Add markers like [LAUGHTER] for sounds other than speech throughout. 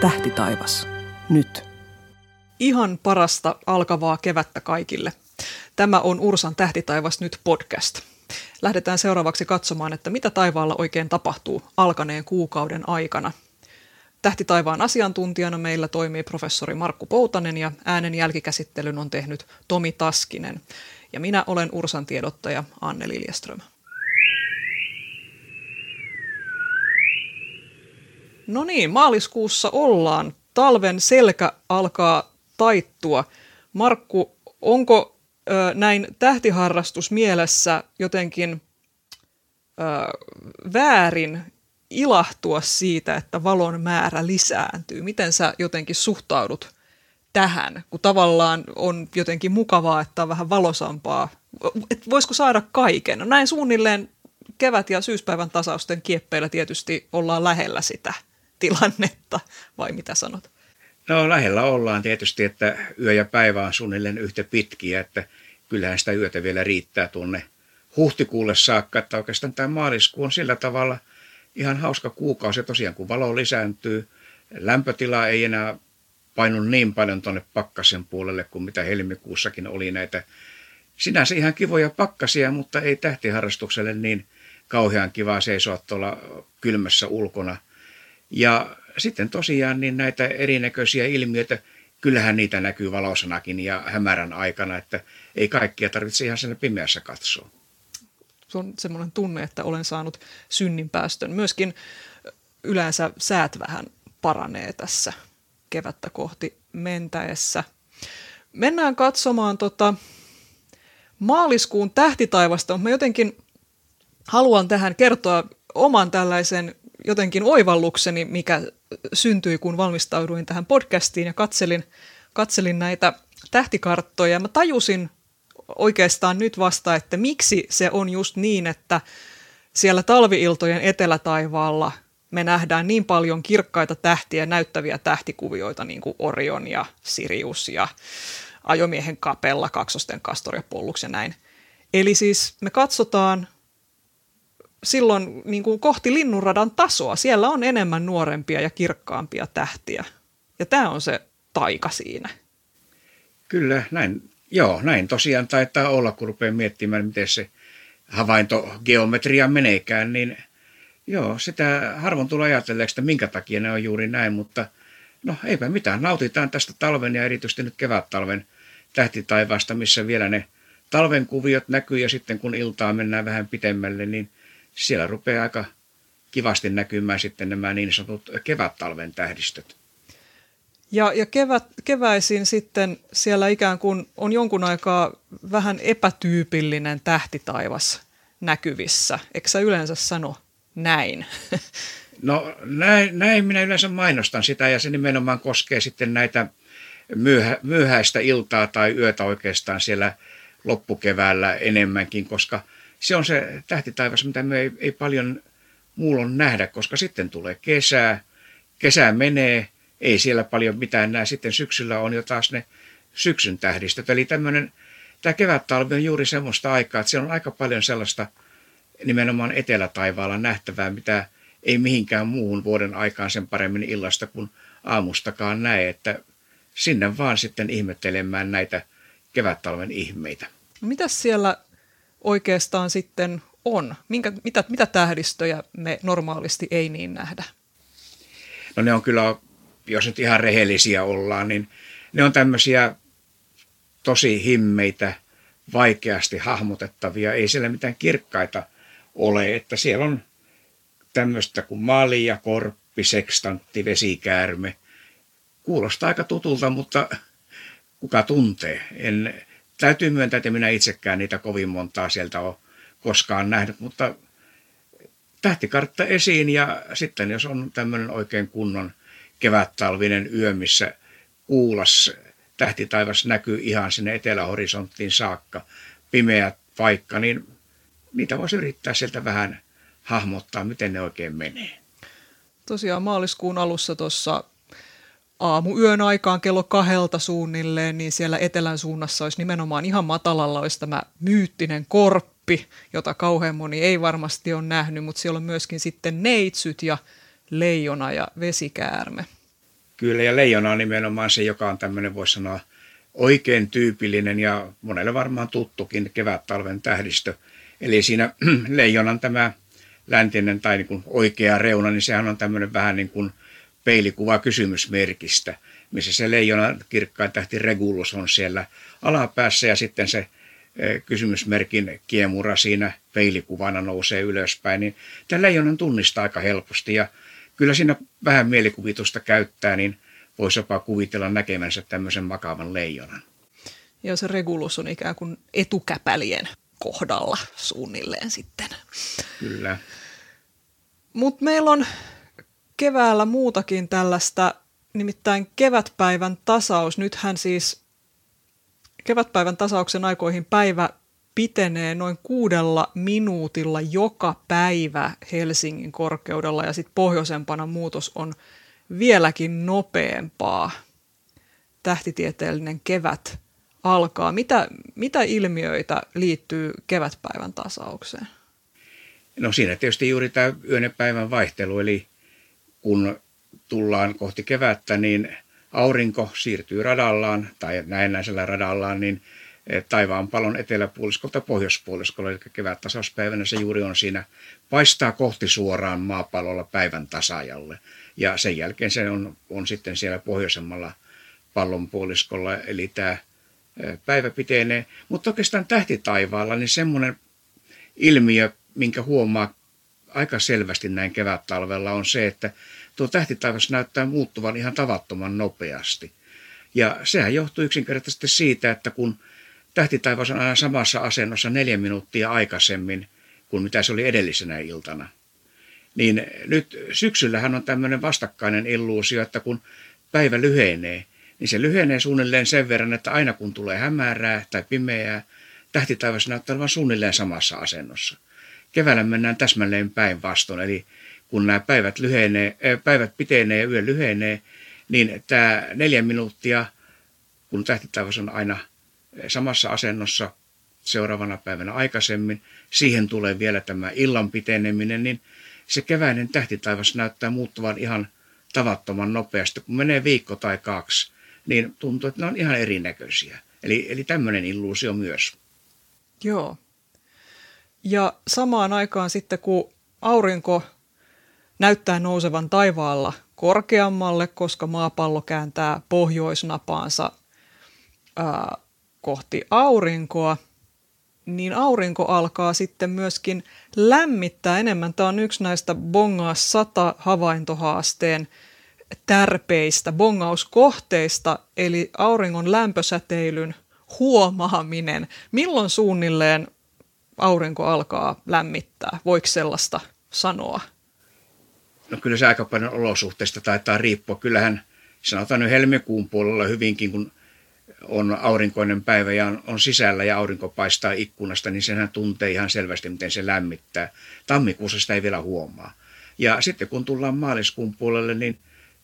Tähti taivas. Nyt. Ihan parasta alkavaa kevättä kaikille. Tämä on Ursan Tähtitaivas nyt podcast. Lähdetään seuraavaksi katsomaan, että mitä taivaalla oikein tapahtuu alkaneen kuukauden aikana. Tähtitaivaan asiantuntijana meillä toimii professori Markku Poutanen ja äänen jälkikäsittelyn on tehnyt Tomi Taskinen. Ja minä olen Ursan tiedottaja Anne Liljeström. No niin, maaliskuussa ollaan. Talven selkä alkaa taittua. Markku, onko ö, näin tähtiharrastus mielessä jotenkin ö, väärin ilahtua siitä, että valon määrä lisääntyy? Miten sä jotenkin suhtaudut tähän, kun tavallaan on jotenkin mukavaa, että on vähän valosampaa? Et voisiko saada kaiken? No näin suunnilleen kevät- ja syyspäivän tasausten kieppeillä tietysti ollaan lähellä sitä tilannetta, vai mitä sanot? No lähellä ollaan tietysti, että yö ja päivä on suunnilleen yhtä pitkiä, että kyllähän sitä yötä vielä riittää tuonne huhtikuulle saakka, että oikeastaan tämä maaliskuu on sillä tavalla ihan hauska kuukausi. Tosiaan kun valo lisääntyy, lämpötila ei enää painu niin paljon tuonne pakkasen puolelle kuin mitä helmikuussakin oli näitä sinänsä ihan kivoja pakkasia, mutta ei tähtiharrastukselle niin kauhean kivaa seisoa tuolla kylmässä ulkona. Ja sitten tosiaan niin näitä erinäköisiä ilmiöitä, kyllähän niitä näkyy valosanakin ja hämärän aikana, että ei kaikkia tarvitse ihan sen pimeässä katsoa. Se on semmoinen tunne, että olen saanut synninpäästön. Myöskin yleensä säät vähän paranee tässä kevättä kohti mentäessä. Mennään katsomaan tota maaliskuun tähtitaivasta, mutta mä jotenkin haluan tähän kertoa oman tällaisen jotenkin oivallukseni, mikä syntyi, kun valmistauduin tähän podcastiin ja katselin, katselin näitä tähtikarttoja. Mä tajusin oikeastaan nyt vasta, että miksi se on just niin, että siellä talviiltojen etelätaivaalla me nähdään niin paljon kirkkaita tähtiä, näyttäviä tähtikuvioita, niin kuin Orion ja Sirius ja ajomiehen kapella, kaksosten kastor ja pollux ja näin. Eli siis me katsotaan silloin niin kuin kohti linnunradan tasoa. Siellä on enemmän nuorempia ja kirkkaampia tähtiä. Ja tämä on se taika siinä. Kyllä, näin, joo, näin tosiaan taitaa olla, kun rupeaa miettimään, miten se havaintogeometria meneekään, niin joo, sitä harvoin tulee ajatelleeksi, että minkä takia ne on juuri näin, mutta no eipä mitään, nautitaan tästä talven ja erityisesti nyt kevät-talven tähtitaivaasta, missä vielä ne talven kuviot näkyy ja sitten kun iltaa mennään vähän pitemmälle, niin siellä rupeaa aika kivasti näkymään sitten nämä niin sanotut kevät-talven tähdistöt. Ja, ja kevät, keväisin sitten siellä ikään kuin on jonkun aikaa vähän epätyypillinen tähtitaivas näkyvissä. Eikö sä yleensä sano näin? [LAUGHS] No näin, näin minä yleensä mainostan sitä ja se nimenomaan koskee sitten näitä myöhä, myöhäistä iltaa tai yötä oikeastaan siellä loppukeväällä enemmänkin, koska – se on se tähtitaivas, mitä me ei, ei paljon muulloin nähdä, koska sitten tulee kesää, kesä menee, ei siellä paljon mitään näe. Sitten syksyllä on jo taas ne syksyn tähdistöt. Eli tämmöinen, tämä kevät-talvi on juuri semmoista aikaa, että siellä on aika paljon sellaista nimenomaan etelätaivaalla nähtävää, mitä ei mihinkään muuhun vuoden aikaan sen paremmin illasta kuin aamustakaan näe, että sinne vaan sitten ihmettelemään näitä kevättalven ihmeitä. Mitäs siellä oikeastaan sitten on? Minkä, mitä, mitä tähdistöjä me normaalisti ei niin nähdä? No ne on kyllä, jos nyt ihan rehellisiä ollaan, niin ne on tämmöisiä tosi himmeitä, vaikeasti hahmotettavia. Ei siellä mitään kirkkaita ole, että siellä on tämmöistä kuin malja, korppi, sekstantti, vesikäärme. Kuulostaa aika tutulta, mutta kuka tuntee? En, täytyy myöntää, että minä itsekään niitä kovin montaa sieltä ole koskaan nähnyt, mutta tähtikartta esiin ja sitten jos on tämmöinen oikein kunnon kevättalvinen yö, missä kuulas tähtitaivas näkyy ihan sinne etelähorisonttiin saakka, pimeä paikka, niin niitä voisi yrittää sieltä vähän hahmottaa, miten ne oikein menee. Tosiaan maaliskuun alussa tuossa aamuyön aikaan kello kahdelta suunnilleen, niin siellä etelän suunnassa olisi nimenomaan ihan matalalla olisi tämä myyttinen korppi, jota kauhean moni ei varmasti ole nähnyt, mutta siellä on myöskin sitten neitsyt ja leijona ja vesikäärme. Kyllä, ja leijona on nimenomaan se, joka on tämmöinen, voisi sanoa, oikein tyypillinen ja monelle varmaan tuttukin kevät-talven tähdistö. Eli siinä [CLEARS THROAT] leijonan tämä läntinen tai niin kuin oikea reuna, niin sehän on tämmöinen vähän niin kuin peilikuva kysymysmerkistä, missä se leijona kirkkain tähti Regulus on siellä alapäässä ja sitten se e, kysymysmerkin kiemura siinä peilikuvana nousee ylöspäin, niin tämä leijonan tunnistaa aika helposti ja kyllä siinä vähän mielikuvitusta käyttää, niin voisi jopa kuvitella näkemänsä tämmöisen makavan leijonan. Ja se Regulus on ikään kuin etukäpälien kohdalla suunnilleen sitten. Kyllä. Mutta meillä on keväällä muutakin tällaista, nimittäin kevätpäivän tasaus. Nythän siis kevätpäivän tasauksen aikoihin päivä pitenee noin kuudella minuutilla joka päivä Helsingin korkeudella ja sitten pohjoisempana muutos on vieläkin nopeampaa. Tähtitieteellinen kevät alkaa. Mitä, mitä ilmiöitä liittyy kevätpäivän tasaukseen? No siinä tietysti juuri tämä yön ja päivän vaihtelu, eli kun tullaan kohti kevättä, niin aurinko siirtyy radallaan tai näennäisellä radallaan, niin eh, taivaan palon eteläpuoliskolta pohjoispuoliskolle, eli kevättasauspäivänä se juuri on siinä, paistaa kohti suoraan maapallolla päivän tasajalle. Ja sen jälkeen se on, on sitten siellä pohjoisemmalla pallonpuoliskolla, eli tämä eh, päivä pitenee. Mutta oikeastaan tähtitaivaalla, niin semmoinen ilmiö minkä huomaa aika selvästi näin kevät-talvella, on se, että tuo tähtitaivas näyttää muuttuvan ihan tavattoman nopeasti. Ja sehän johtuu yksinkertaisesti siitä, että kun tähtitaivas on aina samassa asennossa neljä minuuttia aikaisemmin kuin mitä se oli edellisenä iltana, niin nyt syksyllähän on tämmöinen vastakkainen illuusio, että kun päivä lyhenee, niin se lyhenee suunnilleen sen verran, että aina kun tulee hämärää tai pimeää, tähtitaivas näyttää olevan suunnilleen samassa asennossa – keväällä mennään täsmälleen päinvastoin. Eli kun nämä päivät, lyhenee, äh, päivät pitenee ja yö lyhenee, niin tämä neljä minuuttia, kun tähtitaivas on aina samassa asennossa seuraavana päivänä aikaisemmin, siihen tulee vielä tämä illan piteneminen, niin se keväinen tähtitaivas näyttää muuttuvan ihan tavattoman nopeasti. Kun menee viikko tai kaksi, niin tuntuu, että ne on ihan erinäköisiä. Eli, eli tämmöinen illuusio myös. Joo, ja samaan aikaan sitten, kun aurinko näyttää nousevan taivaalla korkeammalle, koska maapallo kääntää pohjoisnapaansa ää, kohti aurinkoa, niin aurinko alkaa sitten myöskin lämmittää enemmän. Tämä on yksi näistä Bongaa 100 havaintohaasteen tärpeistä bongauskohteista, eli auringon lämpösäteilyn huomaaminen. Milloin suunnilleen aurinko alkaa lämmittää? Voiko sellaista sanoa? No kyllä se aika paljon olosuhteista taitaa riippua. Kyllähän sanotaan nyt helmikuun puolella hyvinkin, kun on aurinkoinen päivä ja on, sisällä ja aurinko paistaa ikkunasta, niin senhän tuntee ihan selvästi, miten se lämmittää. Tammikuussa sitä ei vielä huomaa. Ja sitten kun tullaan maaliskuun puolelle, niin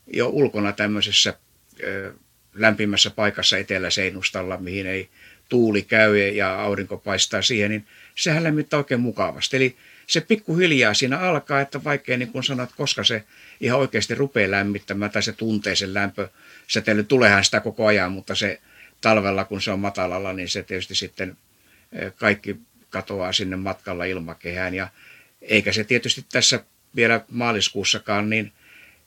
jo ulkona tämmöisessä ö, lämpimässä paikassa etelä-seinustalla, mihin ei tuuli käy ja aurinko paistaa siihen, niin sehän lämmittää oikein mukavasti. Eli se pikkuhiljaa siinä alkaa, että vaikea niin kun sanot, koska se ihan oikeasti rupeaa lämmittämään tai se tuntee sen lämpösäteily, tuleehan sitä koko ajan, mutta se talvella, kun se on matalalla, niin se tietysti sitten e, kaikki katoaa sinne matkalla ilmakehään. Ja eikä se tietysti tässä vielä maaliskuussakaan, niin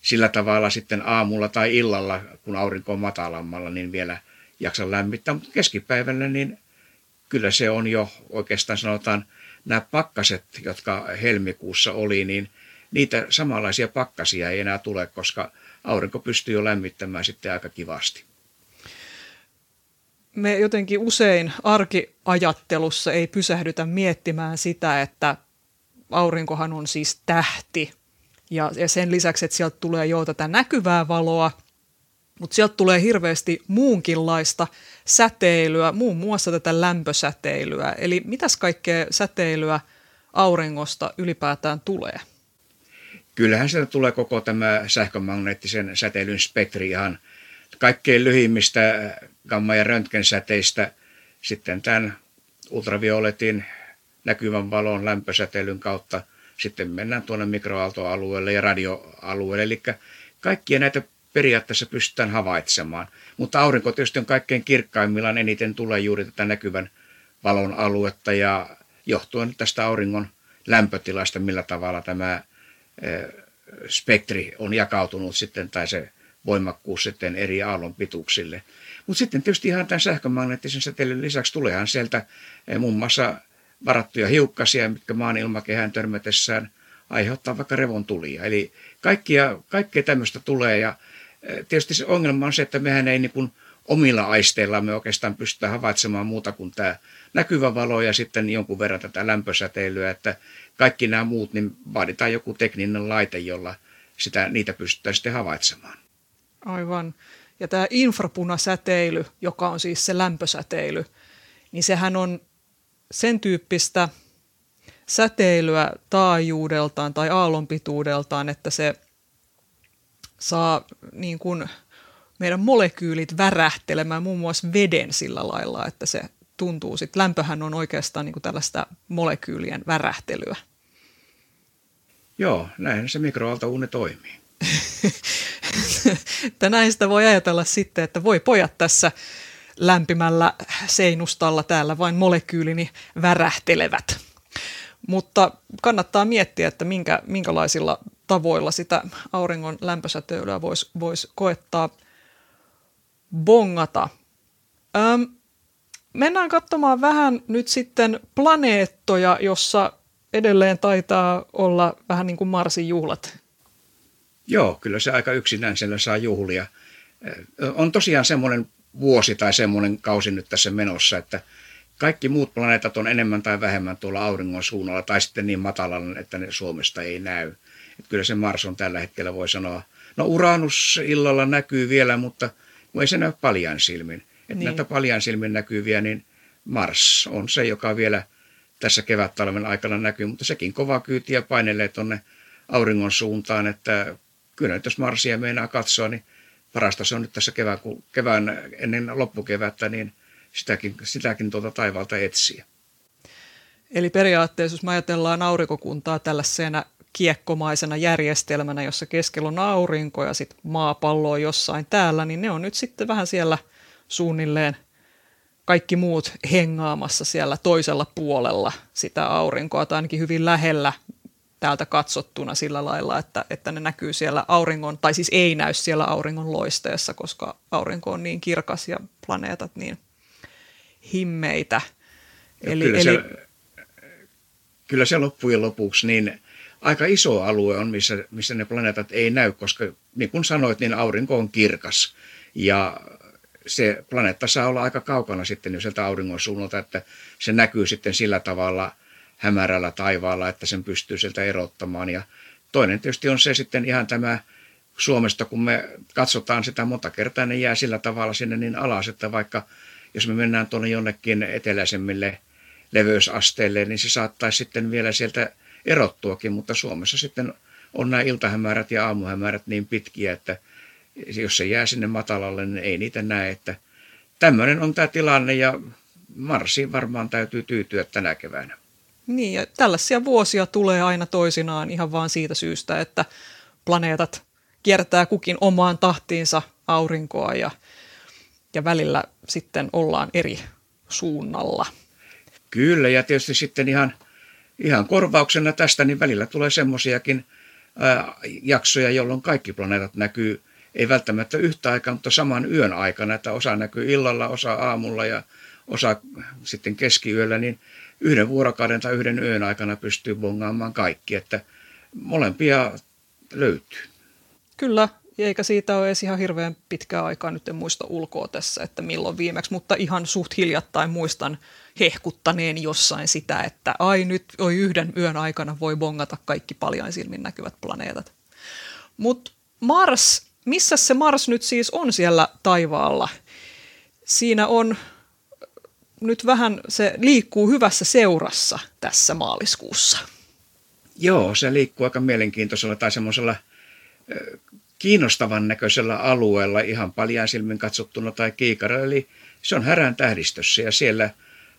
sillä tavalla sitten aamulla tai illalla, kun aurinko on matalammalla, niin vielä jaksa lämmittää. Mutta keskipäivällä niin kyllä se on jo oikeastaan sanotaan nämä pakkaset, jotka helmikuussa oli, niin niitä samanlaisia pakkasia ei enää tule, koska aurinko pystyy jo lämmittämään sitten aika kivasti. Me jotenkin usein arkiajattelussa ei pysähdytä miettimään sitä, että aurinkohan on siis tähti. Ja, sen lisäksi, että sieltä tulee jo tätä näkyvää valoa, mutta sieltä tulee hirveästi muunkinlaista säteilyä, muun muassa tätä lämpösäteilyä. Eli mitäs kaikkea säteilyä auringosta ylipäätään tulee? Kyllähän sieltä tulee koko tämä sähkömagneettisen säteilyn spektri ihan kaikkein lyhimmistä gamma- ja röntgensäteistä sitten tämän ultravioletin näkyvän valon lämpösäteilyn kautta sitten mennään tuonne mikroaaltoalueelle ja radioalueelle. Eli kaikkia näitä periaatteessa pystytään havaitsemaan. Mutta aurinko tietysti on kaikkein kirkkaimmillaan eniten tulee juuri tätä näkyvän valon aluetta ja johtuen tästä auringon lämpötilasta, millä tavalla tämä eh, spektri on jakautunut sitten tai se voimakkuus sitten eri aallon pituuksille. Mutta sitten tietysti ihan tämän sähkömagneettisen säteilyn lisäksi tuleehan sieltä eh, muun muassa varattuja hiukkasia, mitkä maan ilmakehään törmätessään aiheuttaa vaikka revontulia. Eli kaikkia, kaikkea tämmöistä tulee ja tietysti se ongelma on se, että mehän ei niin kuin omilla aisteillamme oikeastaan pystytä havaitsemaan muuta kuin tämä näkyvä valo ja sitten jonkun verran tätä lämpösäteilyä, että kaikki nämä muut, niin vaaditaan joku tekninen laite, jolla sitä, niitä pystytään sitten havaitsemaan. Aivan. Ja tämä infrapunasäteily, joka on siis se lämpösäteily, niin sehän on sen tyyppistä säteilyä taajuudeltaan tai aallonpituudeltaan, että se saa niin kuin meidän molekyylit värähtelemään muun muassa veden sillä lailla, että se tuntuu. Sitten lämpöhän on oikeastaan niin kuin tällaista molekyylien värähtelyä. Joo, näin se mikroaaltouuni toimii. [LAUGHS] että näin sitä voi ajatella sitten, että voi pojat tässä lämpimällä seinustalla täällä vain molekyylini värähtelevät. Mutta kannattaa miettiä, että minkä, minkälaisilla tavoilla sitä auringon lämpösäteilyä voisi vois koettaa bongata. Öm, mennään katsomaan vähän nyt sitten planeettoja, jossa edelleen taitaa olla vähän niin kuin Marsin juhlat. Joo, kyllä se aika yksinäisellä saa juhlia. On tosiaan semmoinen vuosi tai semmoinen kausi nyt tässä menossa, että kaikki muut planeetat on enemmän tai vähemmän tuolla auringon suunnalla tai sitten niin matalalla, että ne Suomesta ei näy. Että kyllä se Mars on tällä hetkellä, voi sanoa, no Uranus illalla näkyy vielä, mutta ei se näy paljain silmin. Että niin. näitä paljain silmin näkyviä, niin Mars on se, joka vielä tässä kevät-talven aikana näkyy, mutta sekin kova kyytiä painelee tuonne auringon suuntaan, että kyllä nyt jos Marsia meinaa katsoa, niin parasta se on nyt tässä kevään, kevään ennen loppukevättä, niin sitäkin, sitäkin tuolta taivaalta etsiä. Eli periaatteessa, jos me ajatellaan aurinkokuntaa tällaisena kiekkomaisena järjestelmänä, jossa keskellä on aurinko ja sitten maapallo on jossain täällä, niin ne on nyt sitten vähän siellä suunnilleen kaikki muut hengaamassa siellä toisella puolella sitä aurinkoa tai ainakin hyvin lähellä täältä katsottuna sillä lailla, että, että ne näkyy siellä auringon, tai siis ei näy siellä auringon loisteessa, koska aurinko on niin kirkas ja planeetat niin himmeitä. Eli, kyllä, eli... Se, kyllä se loppujen lopuksi niin aika iso alue on, missä, missä ne planeetat ei näy, koska niin kuin sanoit, niin aurinko on kirkas. Ja se planeetta saa olla aika kaukana sitten jo sieltä auringon suunnalta, että se näkyy sitten sillä tavalla hämärällä taivaalla, että sen pystyy sieltä erottamaan. Ja toinen tietysti on se sitten ihan tämä Suomesta, kun me katsotaan sitä monta kertaa, ne jää sillä tavalla sinne niin alas, että vaikka jos me mennään tuonne jonnekin eteläisemmille leveysasteille, niin se saattaisi sitten vielä sieltä erottuakin, mutta Suomessa sitten on nämä iltahämärät ja aamuhämärät niin pitkiä, että jos se jää sinne matalalle, niin ei niitä näe. Että tämmöinen on tämä tilanne ja Marsiin varmaan täytyy tyytyä tänä keväänä. Niin, ja tällaisia vuosia tulee aina toisinaan ihan vaan siitä syystä, että planeetat kiertää kukin omaan tahtiinsa aurinkoa ja, ja välillä sitten ollaan eri suunnalla. Kyllä, ja tietysti sitten ihan, ihan korvauksena tästä, niin välillä tulee semmoisiakin jaksoja, jolloin kaikki planeetat näkyy ei välttämättä yhtä aikaa, mutta saman yön aikana, että osa näkyy illalla, osa aamulla ja osa sitten keskiyöllä, niin yhden vuorokauden tai yhden yön aikana pystyy bongaamaan kaikki, että molempia löytyy. Kyllä, eikä siitä ole edes ihan hirveän pitkää aikaa, nyt en muista ulkoa tässä, että milloin viimeksi, mutta ihan suht hiljattain muistan hehkuttaneen jossain sitä, että ai nyt oi yhden yön aikana voi bongata kaikki paljain silmin näkyvät planeetat. Mutta Mars missä se Mars nyt siis on siellä taivaalla? Siinä on nyt vähän, se liikkuu hyvässä seurassa tässä maaliskuussa. Joo, se liikkuu aika mielenkiintoisella tai semmoisella kiinnostavan näköisellä alueella ihan paljon silmin katsottuna tai kiikarilla. Eli se on härän tähdistössä ja siellä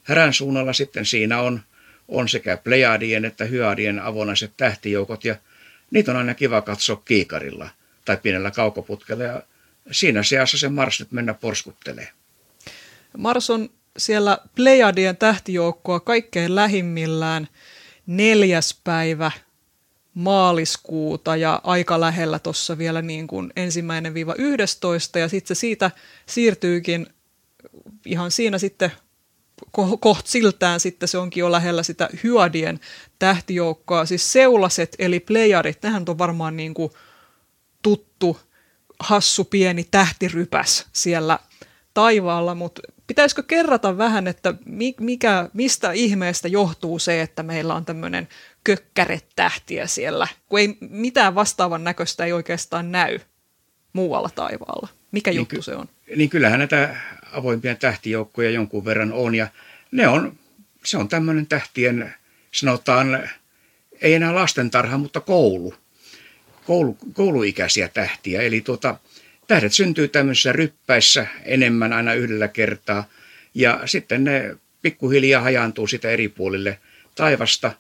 härän suunnalla sitten siinä on, on sekä Plejadien että Hyadien avonaiset tähtijoukot ja niitä on aina kiva katsoa kiikarilla tai pienellä kaukoputkella ja siinä seassa se Mars nyt mennä porskuttelee. Mars on siellä Plejadien tähtijoukkoa kaikkein lähimmillään neljäs päivä maaliskuuta ja aika lähellä tuossa vielä niin kuin ensimmäinen viiva 11 ja sitten se siitä siirtyykin ihan siinä sitten koht siltään sitten se onkin jo lähellä sitä hyödien tähtijoukkoa. Siis seulaset eli playerit, nehän on varmaan niin kuin tuttu hassu pieni tähtirypäs siellä taivaalla, mutta pitäisikö kerrata vähän, että mikä, mistä ihmeestä johtuu se, että meillä on tämmöinen kökkäretähtiä siellä, kun ei mitään vastaavan näköistä ei oikeastaan näy muualla taivaalla. Mikä niin juttu ky- se on? Niin kyllähän näitä avoimpia tähtijoukkoja jonkun verran on ja ne on, se on tämmöinen tähtien, sanotaan, ei enää lastentarha, mutta koulu. koulu kouluikäisiä tähtiä. Eli tuota, tähdet syntyy tämmöisissä ryppäissä enemmän aina yhdellä kertaa ja sitten ne pikkuhiljaa hajaantuu sitä eri puolille taivasta.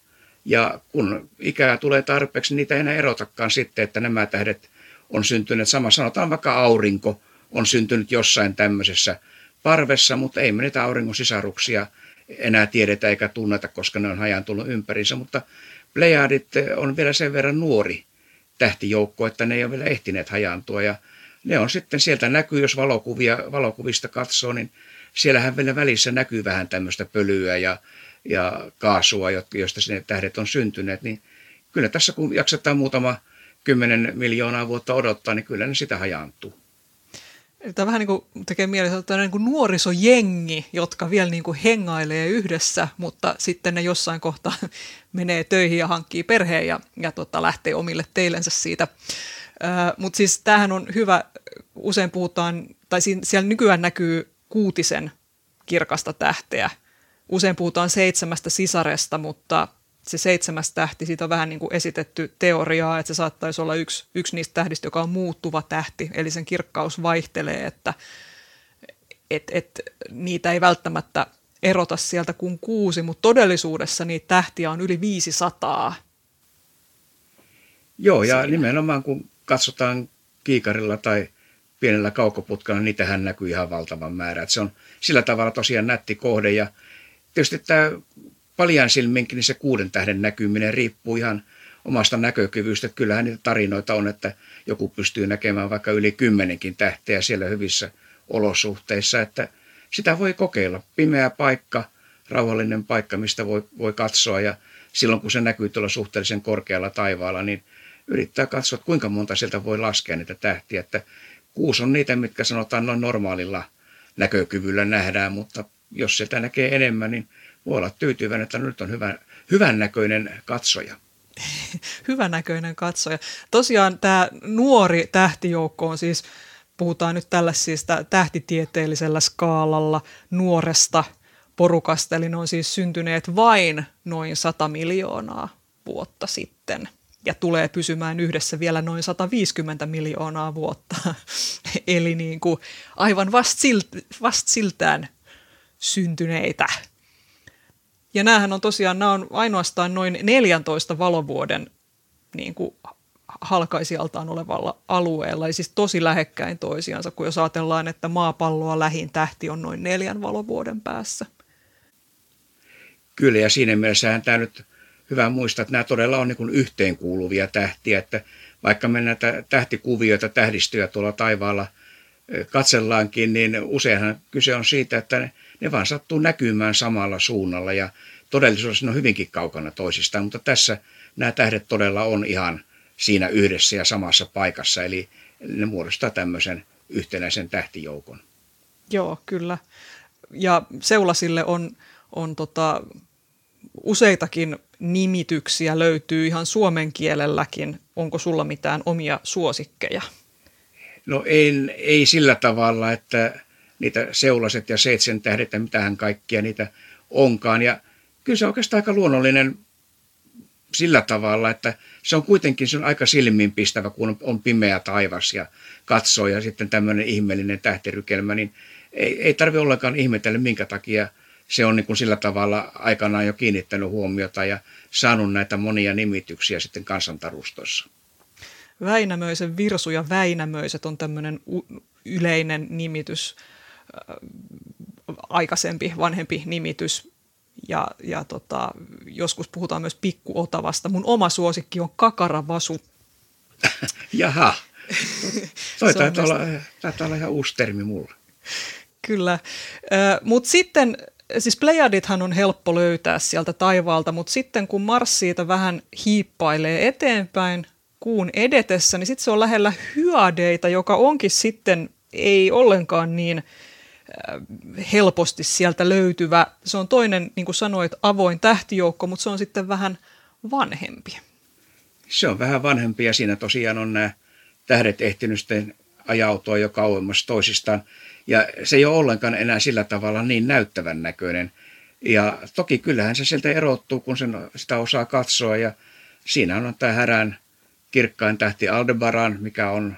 Ja kun ikää tulee tarpeeksi, niin niitä ei enää erotakaan sitten, että nämä tähdet on syntyneet sama. Sanotaan vaikka aurinko on syntynyt jossain tämmöisessä parvessa, mutta ei me niitä auringon sisaruksia enää tiedetä eikä tunneta, koska ne on hajantunut ympärinsä. Mutta Plejadit on vielä sen verran nuori tähtijoukko, että ne ei ole vielä ehtineet hajantua. Ja ne on sitten, sieltä näkyy, jos valokuvia, valokuvista katsoo, niin siellähän vielä välissä näkyy vähän tämmöistä pölyä ja, ja kaasua, josta sinne tähdet on syntyneet. Niin kyllä tässä kun jaksetaan muutama kymmenen miljoonaa vuotta odottaa, niin kyllä ne sitä hajaantuu. Tämä vähän niin kuin tekee mielessä, että on niin kuin nuorisojengi, jotka vielä niin kuin hengailee yhdessä, mutta sitten ne jossain kohtaa [LAUGHS] menee töihin ja hankkii perheen ja, ja tota, lähtee omille teillensä siitä. Mutta siis tämähän on hyvä, usein puhutaan, tai siinä, siellä nykyään näkyy kuutisen kirkasta tähteä. Usein puhutaan seitsemästä sisaresta, mutta se seitsemäs tähti, siitä on vähän niin kuin esitetty teoriaa, että se saattaisi olla yksi, yksi niistä tähdistä, joka on muuttuva tähti, eli sen kirkkaus vaihtelee, että et, et, niitä ei välttämättä erota sieltä kuin kuusi, mutta todellisuudessa niitä tähtiä on yli 500. Joo, ja siinä. nimenomaan kun katsotaan kiikarilla tai pienellä kaukoputkalla, niin niitähän näkyy ihan valtavan määrä. Että se on sillä tavalla tosiaan nätti kohde, ja tietysti tämä paljan silminkin niin se kuuden tähden näkyminen riippuu ihan omasta näkökyvystä. Kyllähän niitä tarinoita on, että joku pystyy näkemään vaikka yli kymmenenkin tähteä siellä hyvissä olosuhteissa, että sitä voi kokeilla. Pimeä paikka, rauhallinen paikka, mistä voi, voi katsoa ja silloin kun se näkyy tuolla suhteellisen korkealla taivaalla, niin yrittää katsoa, että kuinka monta sieltä voi laskea niitä tähtiä. Että kuusi on niitä, mitkä sanotaan noin normaalilla näkökyvyllä nähdään, mutta jos sieltä näkee enemmän, niin voi olla tyytyväinen, että nyt on hyvä, hyvän näköinen katsoja. [LAUGHS] hyvän näköinen katsoja. Tosiaan tämä nuori tähtijoukko on siis, puhutaan nyt tällaisista tähtitieteellisellä skaalalla nuoresta porukasta, eli ne on siis syntyneet vain noin 100 miljoonaa vuotta sitten ja tulee pysymään yhdessä vielä noin 150 miljoonaa vuotta. [LAUGHS] Eli niin kuin aivan vast, silt, vast siltään syntyneitä ja näähän on tosiaan, nämä on ainoastaan noin 14 valovuoden niin kuin halkaisijaltaan olevalla alueella, eli siis tosi lähekkäin toisiansa, kun jos ajatellaan, että maapalloa lähin tähti on noin neljän valovuoden päässä. Kyllä, ja siinä mielessähän tämä nyt hyvä muistaa, että nämä todella on niin yhteenkuuluvia tähtiä, että vaikka me näitä tähtikuvioita, tähdistöjä tuolla taivaalla katsellaankin, niin useinhan kyse on siitä, että ne vaan sattuu näkymään samalla suunnalla ja todellisuudessa ne on hyvinkin kaukana toisistaan, mutta tässä nämä tähdet todella on ihan siinä yhdessä ja samassa paikassa, eli ne muodostaa tämmöisen yhtenäisen tähtijoukon. Joo, kyllä. Ja Seulasille on, on tota, useitakin nimityksiä löytyy ihan suomen kielelläkin. Onko sulla mitään omia suosikkeja? No ei, ei sillä tavalla, että niitä seulaset ja seitsemän tähdet ja mitähän kaikkia niitä onkaan. Ja kyllä se on oikeastaan aika luonnollinen sillä tavalla, että se on kuitenkin se on aika silmiinpistävä, kun on pimeä taivas ja katsoo ja sitten tämmöinen ihmeellinen tähtirykelmä, niin ei, ei tarvitse ollenkaan ihmetellä, minkä takia se on niin kuin sillä tavalla aikanaan jo kiinnittänyt huomiota ja saanut näitä monia nimityksiä sitten kansantarustoissa. Väinämöisen virsu ja Väinämöiset on tämmöinen yleinen nimitys, aikaisempi, vanhempi nimitys. Ja, ja tota, joskus puhutaan myös pikkuotavasta. Mun oma suosikki on kakaravasu. [LAUGHS] Jaha, [LAUGHS] toi taitaa olla, taitaa olla ihan uusi termi mulle. Kyllä, mutta sitten siis Plejadithan on helppo löytää sieltä taivaalta, mutta sitten kun Mars siitä vähän hiippailee eteenpäin kuun edetessä, niin sitten se on lähellä hyadeita, joka onkin sitten ei ollenkaan niin helposti sieltä löytyvä. Se on toinen, niin kuin sanoit, avoin tähtijoukko, mutta se on sitten vähän vanhempi. Se on vähän vanhempi ja siinä tosiaan on nämä tähdet ehtinyt ajautua jo kauemmas toisistaan. Ja se ei ole ollenkaan enää sillä tavalla niin näyttävän näköinen. Ja toki kyllähän se sieltä erottuu, kun sen, sitä osaa katsoa. Ja siinä on tämä härän kirkkain tähti Aldebaran, mikä on,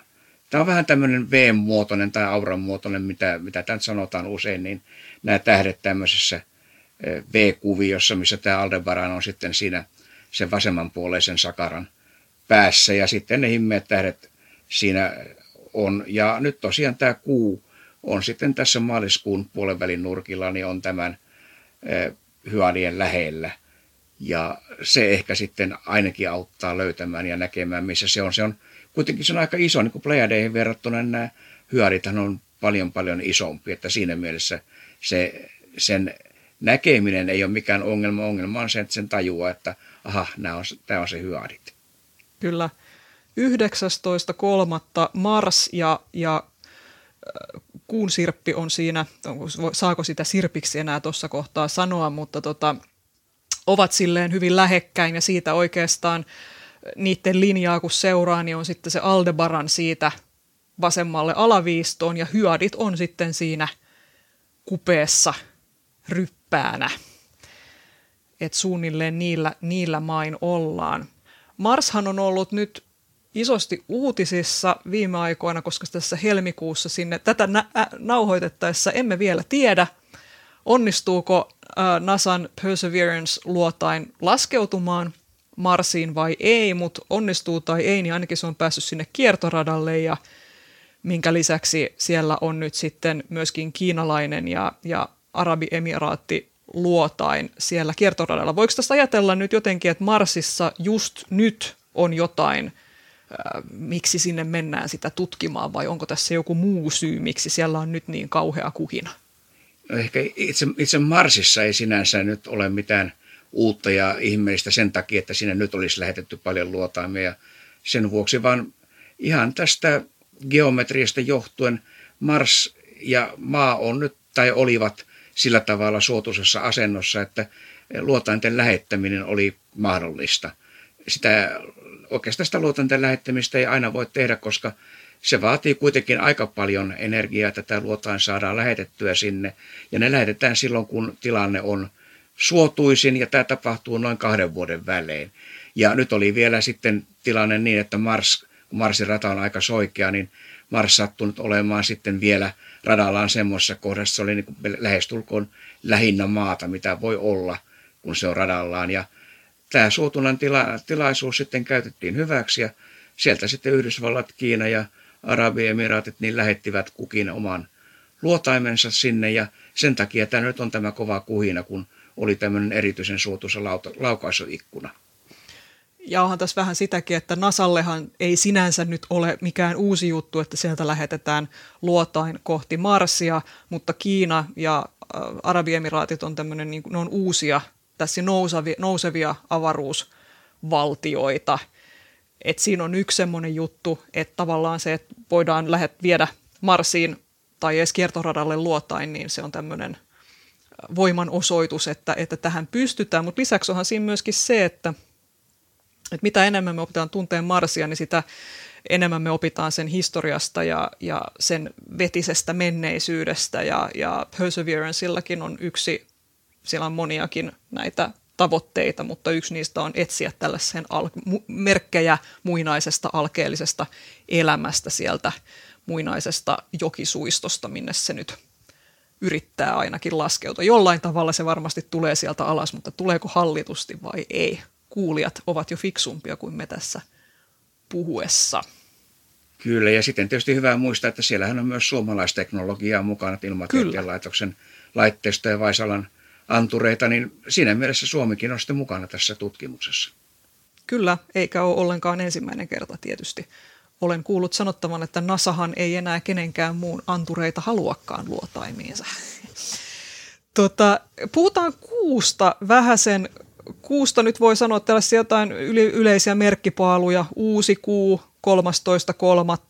tämä on vähän tämmöinen V-muotoinen tai auran muotoinen, mitä, mitä tämän sanotaan usein, niin nämä tähdet tämmöisessä eh, V-kuviossa, missä tämä Aldebaran on sitten siinä sen vasemmanpuoleisen sakaran päässä ja sitten ne himmeät tähdet siinä on. Ja nyt tosiaan tämä kuu on sitten tässä maaliskuun puolen välin nurkilla, niin on tämän eh, hyadien lähellä. Ja se ehkä sitten ainakin auttaa löytämään ja näkemään, missä se on. Se on kuitenkin se on aika iso, niin kuin Pleiadeihin verrattuna nämä hyarithan on paljon paljon isompi, että siinä mielessä se, sen näkeminen ei ole mikään ongelma. Ongelma on se, että sen tajuaa, että aha, nämä on, tämä on se hyarit. Kyllä. 19.3. Mars ja, ja kuun sirppi on siinä, saako sitä sirpiksi enää tuossa kohtaa sanoa, mutta tota, ovat silleen hyvin lähekkäin ja siitä oikeastaan niiden linjaa kun seuraa, niin on sitten se Aldebaran siitä vasemmalle alaviistoon ja hyadit on sitten siinä kupeessa ryppäänä. Et suunnilleen niillä, niillä main ollaan. Marshan on ollut nyt isosti uutisissa viime aikoina, koska tässä helmikuussa sinne tätä nä- nauhoitettaessa emme vielä tiedä, onnistuuko ä, NASAn Perseverance-luotain laskeutumaan Marsiin vai ei, mutta onnistuu tai ei, niin ainakin se on päässyt sinne kiertoradalle ja minkä lisäksi siellä on nyt sitten myöskin kiinalainen ja, ja Arabiemiraatti luotain siellä kiertoradalla. Voiko tästä ajatella nyt jotenkin, että Marsissa just nyt on jotain miksi sinne mennään sitä tutkimaan vai onko tässä joku muu syy, miksi siellä on nyt niin kauhea kuhina? No ehkä itse, itse Marsissa ei sinänsä nyt ole mitään uutta ja ihmeellistä sen takia, että sinne nyt olisi lähetetty paljon luotaimia. Sen vuoksi vaan ihan tästä geometriasta johtuen Mars ja maa on nyt tai olivat sillä tavalla suotuisessa asennossa, että luotainten lähettäminen oli mahdollista. Sitä oikeastaan sitä luotanten lähettämistä ei aina voi tehdä, koska se vaatii kuitenkin aika paljon energiaa, että tämä luotain saadaan lähetettyä sinne. Ja ne lähetetään silloin, kun tilanne on suotuisin, ja tämä tapahtuu noin kahden vuoden välein. Ja nyt oli vielä sitten tilanne niin, että Mars, Marsin rata on aika soikea, niin Mars sattunut olemaan sitten vielä radallaan semmoisessa kohdassa, se oli niin kuin lähestulkoon lähinnä maata, mitä voi olla, kun se on radallaan. Ja tämä suotunan tila, tilaisuus sitten käytettiin hyväksi ja sieltä sitten Yhdysvallat, Kiina ja Arabiemiraatit niin lähettivät kukin oman luotaimensa sinne ja sen takia tämä nyt on tämä kova kuhina, kun oli tämmöinen erityisen suotuisa laukaisuikkuna. Ja onhan tässä vähän sitäkin, että Nasallehan ei sinänsä nyt ole mikään uusi juttu, että sieltä lähetetään luotain kohti Marsia, mutta Kiina ja Arabiemiraatit on tämmöinen, niin ne on uusia tässä nousevia, nousevia avaruusvaltioita. Et siinä on yksi semmoinen juttu, että tavallaan se, että voidaan lähet viedä Marsiin tai edes kiertoradalle luotain, niin se on tämmöinen voiman osoitus, että, että tähän pystytään. Mutta lisäksi onhan siinä myöskin se, että, että mitä enemmän me opitaan tunteen Marsia, niin sitä enemmän me opitaan sen historiasta ja, ja sen vetisestä menneisyydestä. Ja, ja Perseverance'illakin on yksi siellä on moniakin näitä tavoitteita, mutta yksi niistä on etsiä tällaisen al- merkkejä muinaisesta alkeellisesta elämästä sieltä muinaisesta jokisuistosta, minne se nyt yrittää ainakin laskeutua. Jollain tavalla se varmasti tulee sieltä alas, mutta tuleeko hallitusti vai ei? Kuulijat ovat jo fiksumpia kuin me tässä puhuessa. Kyllä, ja sitten tietysti hyvä muistaa, että siellähän on myös suomalaisteknologiaa mukana, ilmatieteen laitoksen laitteisto ja Vaisalan antureita, niin siinä mielessä Suomikin on sitten mukana tässä tutkimuksessa. Kyllä, eikä ole ollenkaan ensimmäinen kerta tietysti. Olen kuullut sanottavan, että NASAhan ei enää kenenkään muun antureita haluakaan luotaimiinsa. [LAUGHS] Tota, puhutaan kuusta vähäsen. Kuusta nyt voi sanoa tällaisia jotain yleisiä merkkipaaluja. Uusi kuu,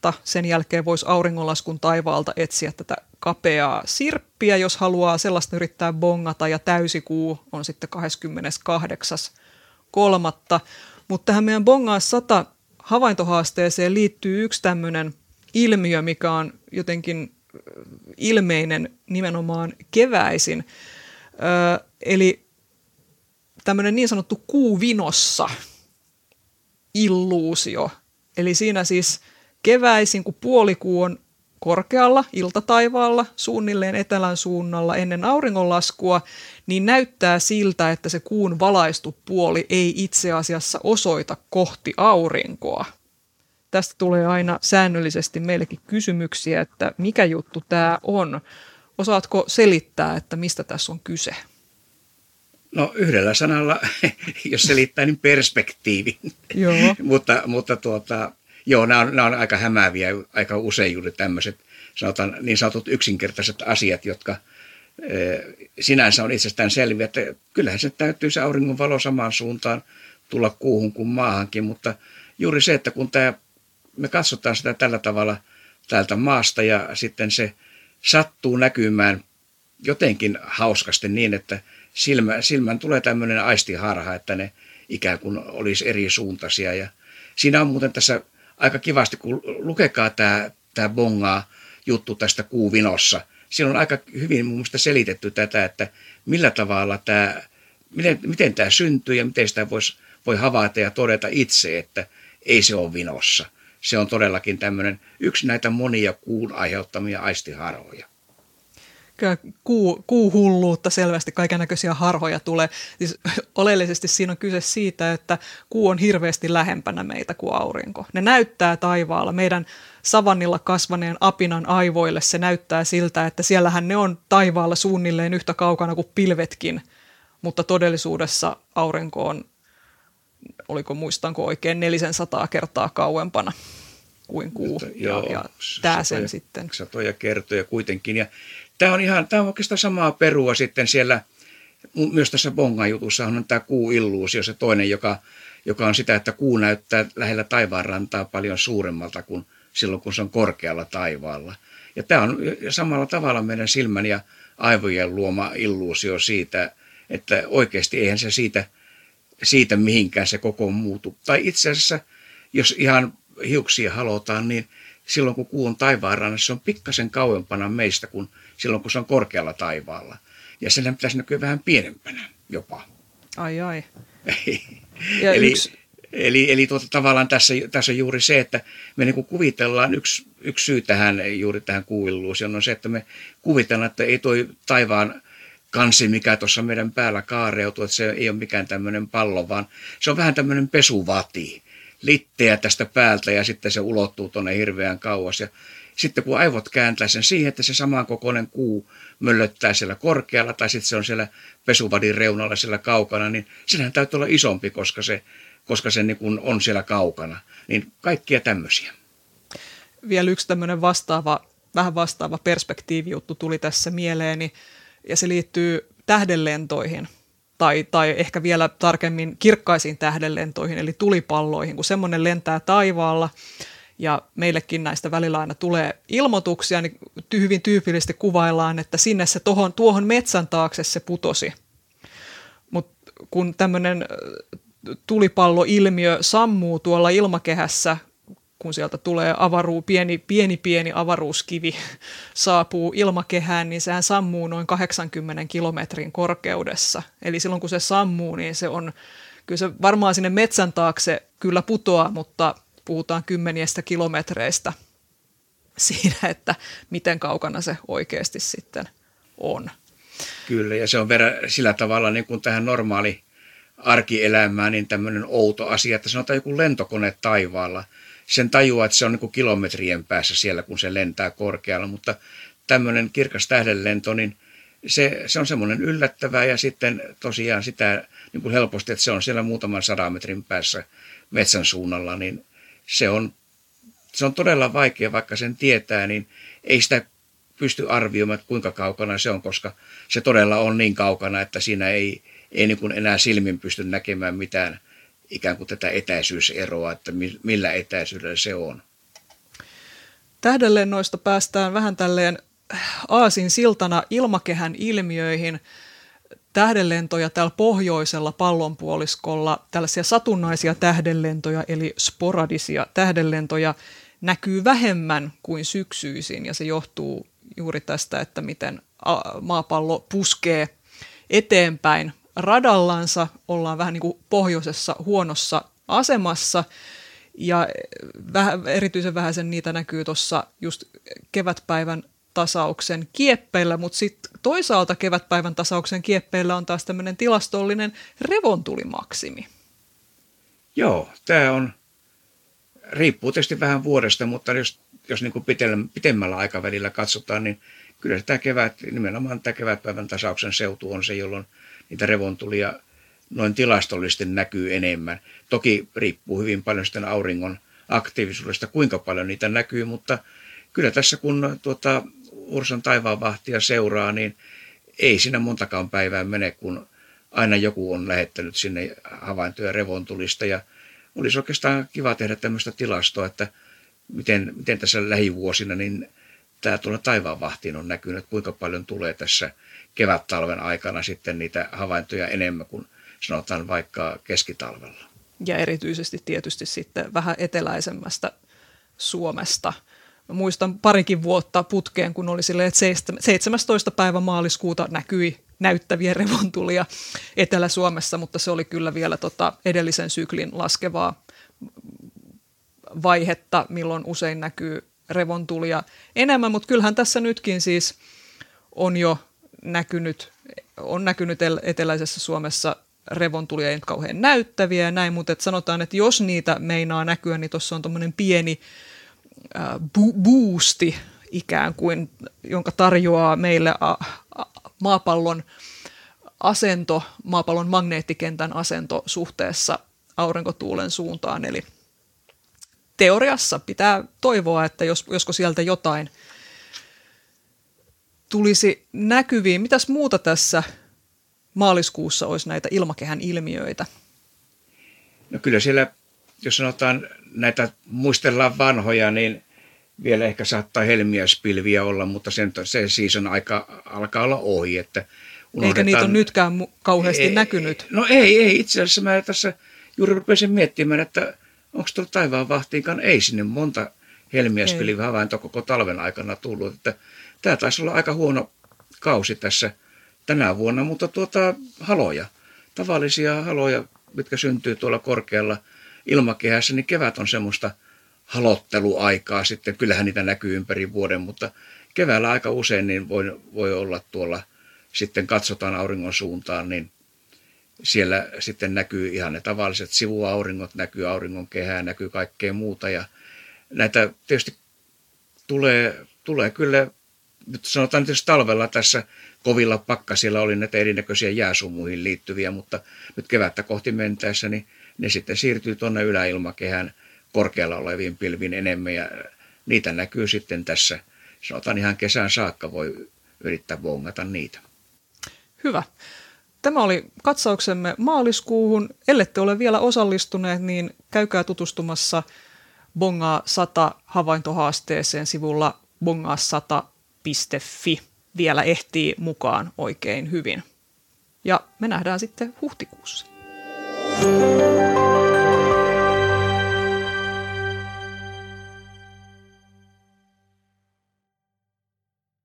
13.3. Sen jälkeen voisi auringonlaskun taivaalta etsiä tätä kapeaa sirppiä, jos haluaa sellaista yrittää bongata, ja täysikuu on sitten 28.3. Mutta tähän meidän bongaa 100 havaintohaasteeseen liittyy yksi tämmöinen ilmiö, mikä on jotenkin ilmeinen nimenomaan keväisin. Ö, eli tämmöinen niin sanottu kuuvinossa illuusio. Eli siinä siis keväisin, kun puolikuu on korkealla iltataivaalla, suunnilleen etelän suunnalla ennen auringonlaskua, niin näyttää siltä, että se kuun valaistu puoli ei itse asiassa osoita kohti aurinkoa. Tästä tulee aina säännöllisesti meillekin kysymyksiä, että mikä juttu tämä on. Osaatko selittää, että mistä tässä on kyse? No yhdellä sanalla, [LAUGHS] jos selittää, niin perspektiivi. Joo. [LAUGHS] mutta mutta tuota, Joo, nämä on, nämä on aika hämääviä aika usein juuri tämmöiset sanotaan, niin sanotut yksinkertaiset asiat, jotka sinänsä on itsestään selviä, että kyllähän se täytyy se auringon valo samaan suuntaan tulla kuuhun kuin maahankin, mutta juuri se, että kun tämä, me katsotaan sitä tällä tavalla täältä maasta ja sitten se sattuu näkymään jotenkin hauskasti niin, että silmä, silmän tulee tämmöinen aistiharha, että ne ikään kuin olisi eri suuntaisia. Ja siinä on muuten tässä aika kivasti, kun lukekaa tämä, tämä bongaa juttu tästä kuuvinossa. Siinä on aika hyvin mun mielestä selitetty tätä, että millä tavalla tämä, miten, miten tämä syntyy ja miten sitä voisi, voi havaita ja todeta itse, että ei se ole vinossa. Se on todellakin tämmöinen yksi näitä monia kuun aiheuttamia aistiharhoja kyllä kuu, kuuhulluutta selvästi, kaiken näköisiä harhoja tulee. Siis [LAUGHS] oleellisesti siinä on kyse siitä, että kuu on hirveästi lähempänä meitä kuin aurinko. Ne näyttää taivaalla. Meidän savannilla kasvaneen apinan aivoille se näyttää siltä, että siellähän ne on taivaalla suunnilleen yhtä kaukana kuin pilvetkin, mutta todellisuudessa aurinko on, oliko muistanko oikein, 400 kertaa kauempana kuin kuu. Että, joo, ja, ja tämä sen sitten. Satoja kertoja kuitenkin. Ja Tämä on ihan, tämä on oikeastaan samaa perua sitten siellä, myös tässä Bongan jutussa on tämä kuuilluusio, se toinen, joka, joka on sitä, että kuu näyttää lähellä taivaanrantaa paljon suuremmalta kuin silloin, kun se on korkealla taivaalla. Ja tämä on samalla tavalla meidän silmän ja aivojen luoma illuusio siitä, että oikeasti eihän se siitä, siitä mihinkään se koko muutu. Tai itse asiassa, jos ihan hiuksia halotaan, niin silloin kun kuu on taivaanrannassa, se on pikkasen kauempana meistä kuin silloin, kun se on korkealla taivaalla. Ja sen pitäisi näkyä vähän pienempänä jopa. Ai ai. [LAUGHS] Eli yksi... eli, eli tuota, tavallaan tässä, tässä on juuri se, että me niin kuvitellaan, yksi, yksi syy tähän, juuri tähän kuuilluusioon on se, että me kuvitellaan, että ei toi taivaan kansi, mikä tuossa meidän päällä kaareutuu, että se ei ole mikään tämmöinen pallo, vaan se on vähän tämmöinen pesuvati, litteä tästä päältä ja sitten se ulottuu tuonne hirveän kauas. Ja sitten kun aivot kääntää sen siihen, että se samankokoinen kuu möllöttää siellä korkealla tai sitten se on siellä pesuvadin reunalla siellä kaukana, niin senhän täytyy olla isompi, koska se, koska se niin kuin on siellä kaukana. Niin kaikkia tämmöisiä. Vielä yksi tämmöinen vastaava, vähän vastaava perspektiivijuttu tuli tässä mieleeni, ja se liittyy tähdenlentoihin tai, tai ehkä vielä tarkemmin kirkkaisiin tähdenlentoihin, eli tulipalloihin, kun semmoinen lentää taivaalla, ja meillekin näistä välillä aina tulee ilmoituksia, niin hyvin tyypillisesti kuvaillaan, että sinne se tohon, tuohon metsän taakse se putosi. Mutta kun tämmöinen tulipalloilmiö sammuu tuolla ilmakehässä, kun sieltä tulee avaru, pieni, pieni, pieni avaruuskivi saapuu ilmakehään, niin sehän sammuu noin 80 kilometrin korkeudessa. Eli silloin kun se sammuu, niin se on, kyllä se varmaan sinne metsän taakse kyllä putoaa, mutta puhutaan kymmenistä kilometreistä siinä, että miten kaukana se oikeasti sitten on. Kyllä, ja se on verran sillä tavalla niin kuin tähän normaali arkielämään, niin tämmöinen outo asia, että sanotaan joku lentokone taivaalla. Sen tajuaa, että se on niin kuin kilometrien päässä siellä, kun se lentää korkealla, mutta tämmöinen kirkas tähdenlento, niin se, se on semmoinen yllättävää ja sitten tosiaan sitä niin kuin helposti, että se on siellä muutaman sadan metrin päässä metsän suunnalla, niin se on, se on todella vaikea, vaikka sen tietää, niin ei sitä pysty arvioimaan, että kuinka kaukana se on, koska se todella on niin kaukana, että siinä ei, ei niin kuin enää silmin pysty näkemään mitään ikään kuin tätä etäisyyseroa, että millä etäisyydellä se on. Tähdenlennoista päästään vähän tälleen aasin siltana ilmakehän ilmiöihin. Tähdenlentoja täällä pohjoisella pallonpuoliskolla, tällaisia satunnaisia tähdenlentoja eli sporadisia tähdenlentoja näkyy vähemmän kuin syksyisin ja se johtuu juuri tästä, että miten maapallo puskee eteenpäin radallansa, ollaan vähän niin kuin pohjoisessa huonossa asemassa ja vähän, erityisen vähäisen niitä näkyy tuossa just kevätpäivän tasauksen kieppeillä, mutta sitten toisaalta kevätpäivän tasauksen kieppeillä on taas tämmöinen tilastollinen revontulimaksimi. Joo, tämä on, riippuu tietysti vähän vuodesta, mutta jos, jos niin kuin pitemmällä aikavälillä katsotaan, niin kyllä tämä kevät, nimenomaan tämä kevätpäivän tasauksen seutu on se, jolloin niitä revontulia noin tilastollisesti näkyy enemmän. Toki riippuu hyvin paljon sitten auringon aktiivisuudesta, kuinka paljon niitä näkyy, mutta kyllä tässä kun tuota, Ursan taivaanvahtia seuraa, niin ei siinä montakaan päivää mene, kun aina joku on lähettänyt sinne havaintoja revontulista. Ja olisi oikeastaan kiva tehdä tämmöistä tilastoa, että miten, miten tässä lähivuosina niin tämä tuolla taivaanvahtiin on näkynyt, kuinka paljon tulee tässä kevät-talven aikana sitten niitä havaintoja enemmän kuin sanotaan vaikka keskitalvella. Ja erityisesti tietysti sitten vähän eteläisemmästä Suomesta – Mä muistan parikin vuotta putkeen, kun oli silleen, että 17. päivä maaliskuuta näkyi näyttäviä revontulia Etelä-Suomessa, mutta se oli kyllä vielä tota edellisen syklin laskevaa vaihetta, milloin usein näkyy revontulia enemmän, mutta kyllähän tässä nytkin siis on jo näkynyt, on näkynyt eteläisessä Suomessa revontulia ei kauhean näyttäviä ja näin, mutta sanotaan, että jos niitä meinaa näkyä, niin tuossa on tuommoinen pieni bu- boosti ikään kuin, jonka tarjoaa meille maapallon asento, maapallon magneettikentän asento suhteessa aurinkotuulen suuntaan. Eli teoriassa pitää toivoa, että jos, josko sieltä jotain tulisi näkyviin. Mitäs muuta tässä maaliskuussa olisi näitä ilmakehän ilmiöitä? No kyllä siellä, jos sanotaan näitä muistellaan vanhoja, niin vielä ehkä saattaa helmiäspilviä olla, mutta sen, se season aika alkaa olla ohi. Että Eikä niitä ole nytkään kauheasti ei, näkynyt. No ei, ei. Itse asiassa mä tässä juuri rupesin miettimään, että onko tuolla taivaan vahtiinkaan ei sinne monta helmiäspilviä havainto koko talven aikana tullut. Että tämä taisi olla aika huono kausi tässä tänä vuonna, mutta tuota, haloja, tavallisia haloja, mitkä syntyy tuolla korkealla – ilmakehässä, niin kevät on semmoista halotteluaikaa sitten. Kyllähän niitä näkyy ympäri vuoden, mutta keväällä aika usein niin voi, voi olla tuolla, sitten katsotaan auringon suuntaan, niin siellä sitten näkyy ihan ne tavalliset sivuauringot, näkyy auringon kehää, näkyy kaikkea muuta. Ja näitä tietysti tulee, tulee kyllä, nyt sanotaan tietysti talvella tässä kovilla pakkasilla oli näitä erinäköisiä jääsumuihin liittyviä, mutta nyt kevättä kohti mentäessä, niin ne sitten siirtyy tuonne yläilmakehän korkealla oleviin pilviin enemmän ja niitä näkyy sitten tässä, sanotaan ihan kesän saakka voi yrittää bongata niitä. Hyvä. Tämä oli katsauksemme maaliskuuhun. Ellette ole vielä osallistuneet, niin käykää tutustumassa Bongaa 100 havaintohaasteeseen sivulla bongaa100.fi. Vielä ehtii mukaan oikein hyvin. Ja me nähdään sitten huhtikuussa.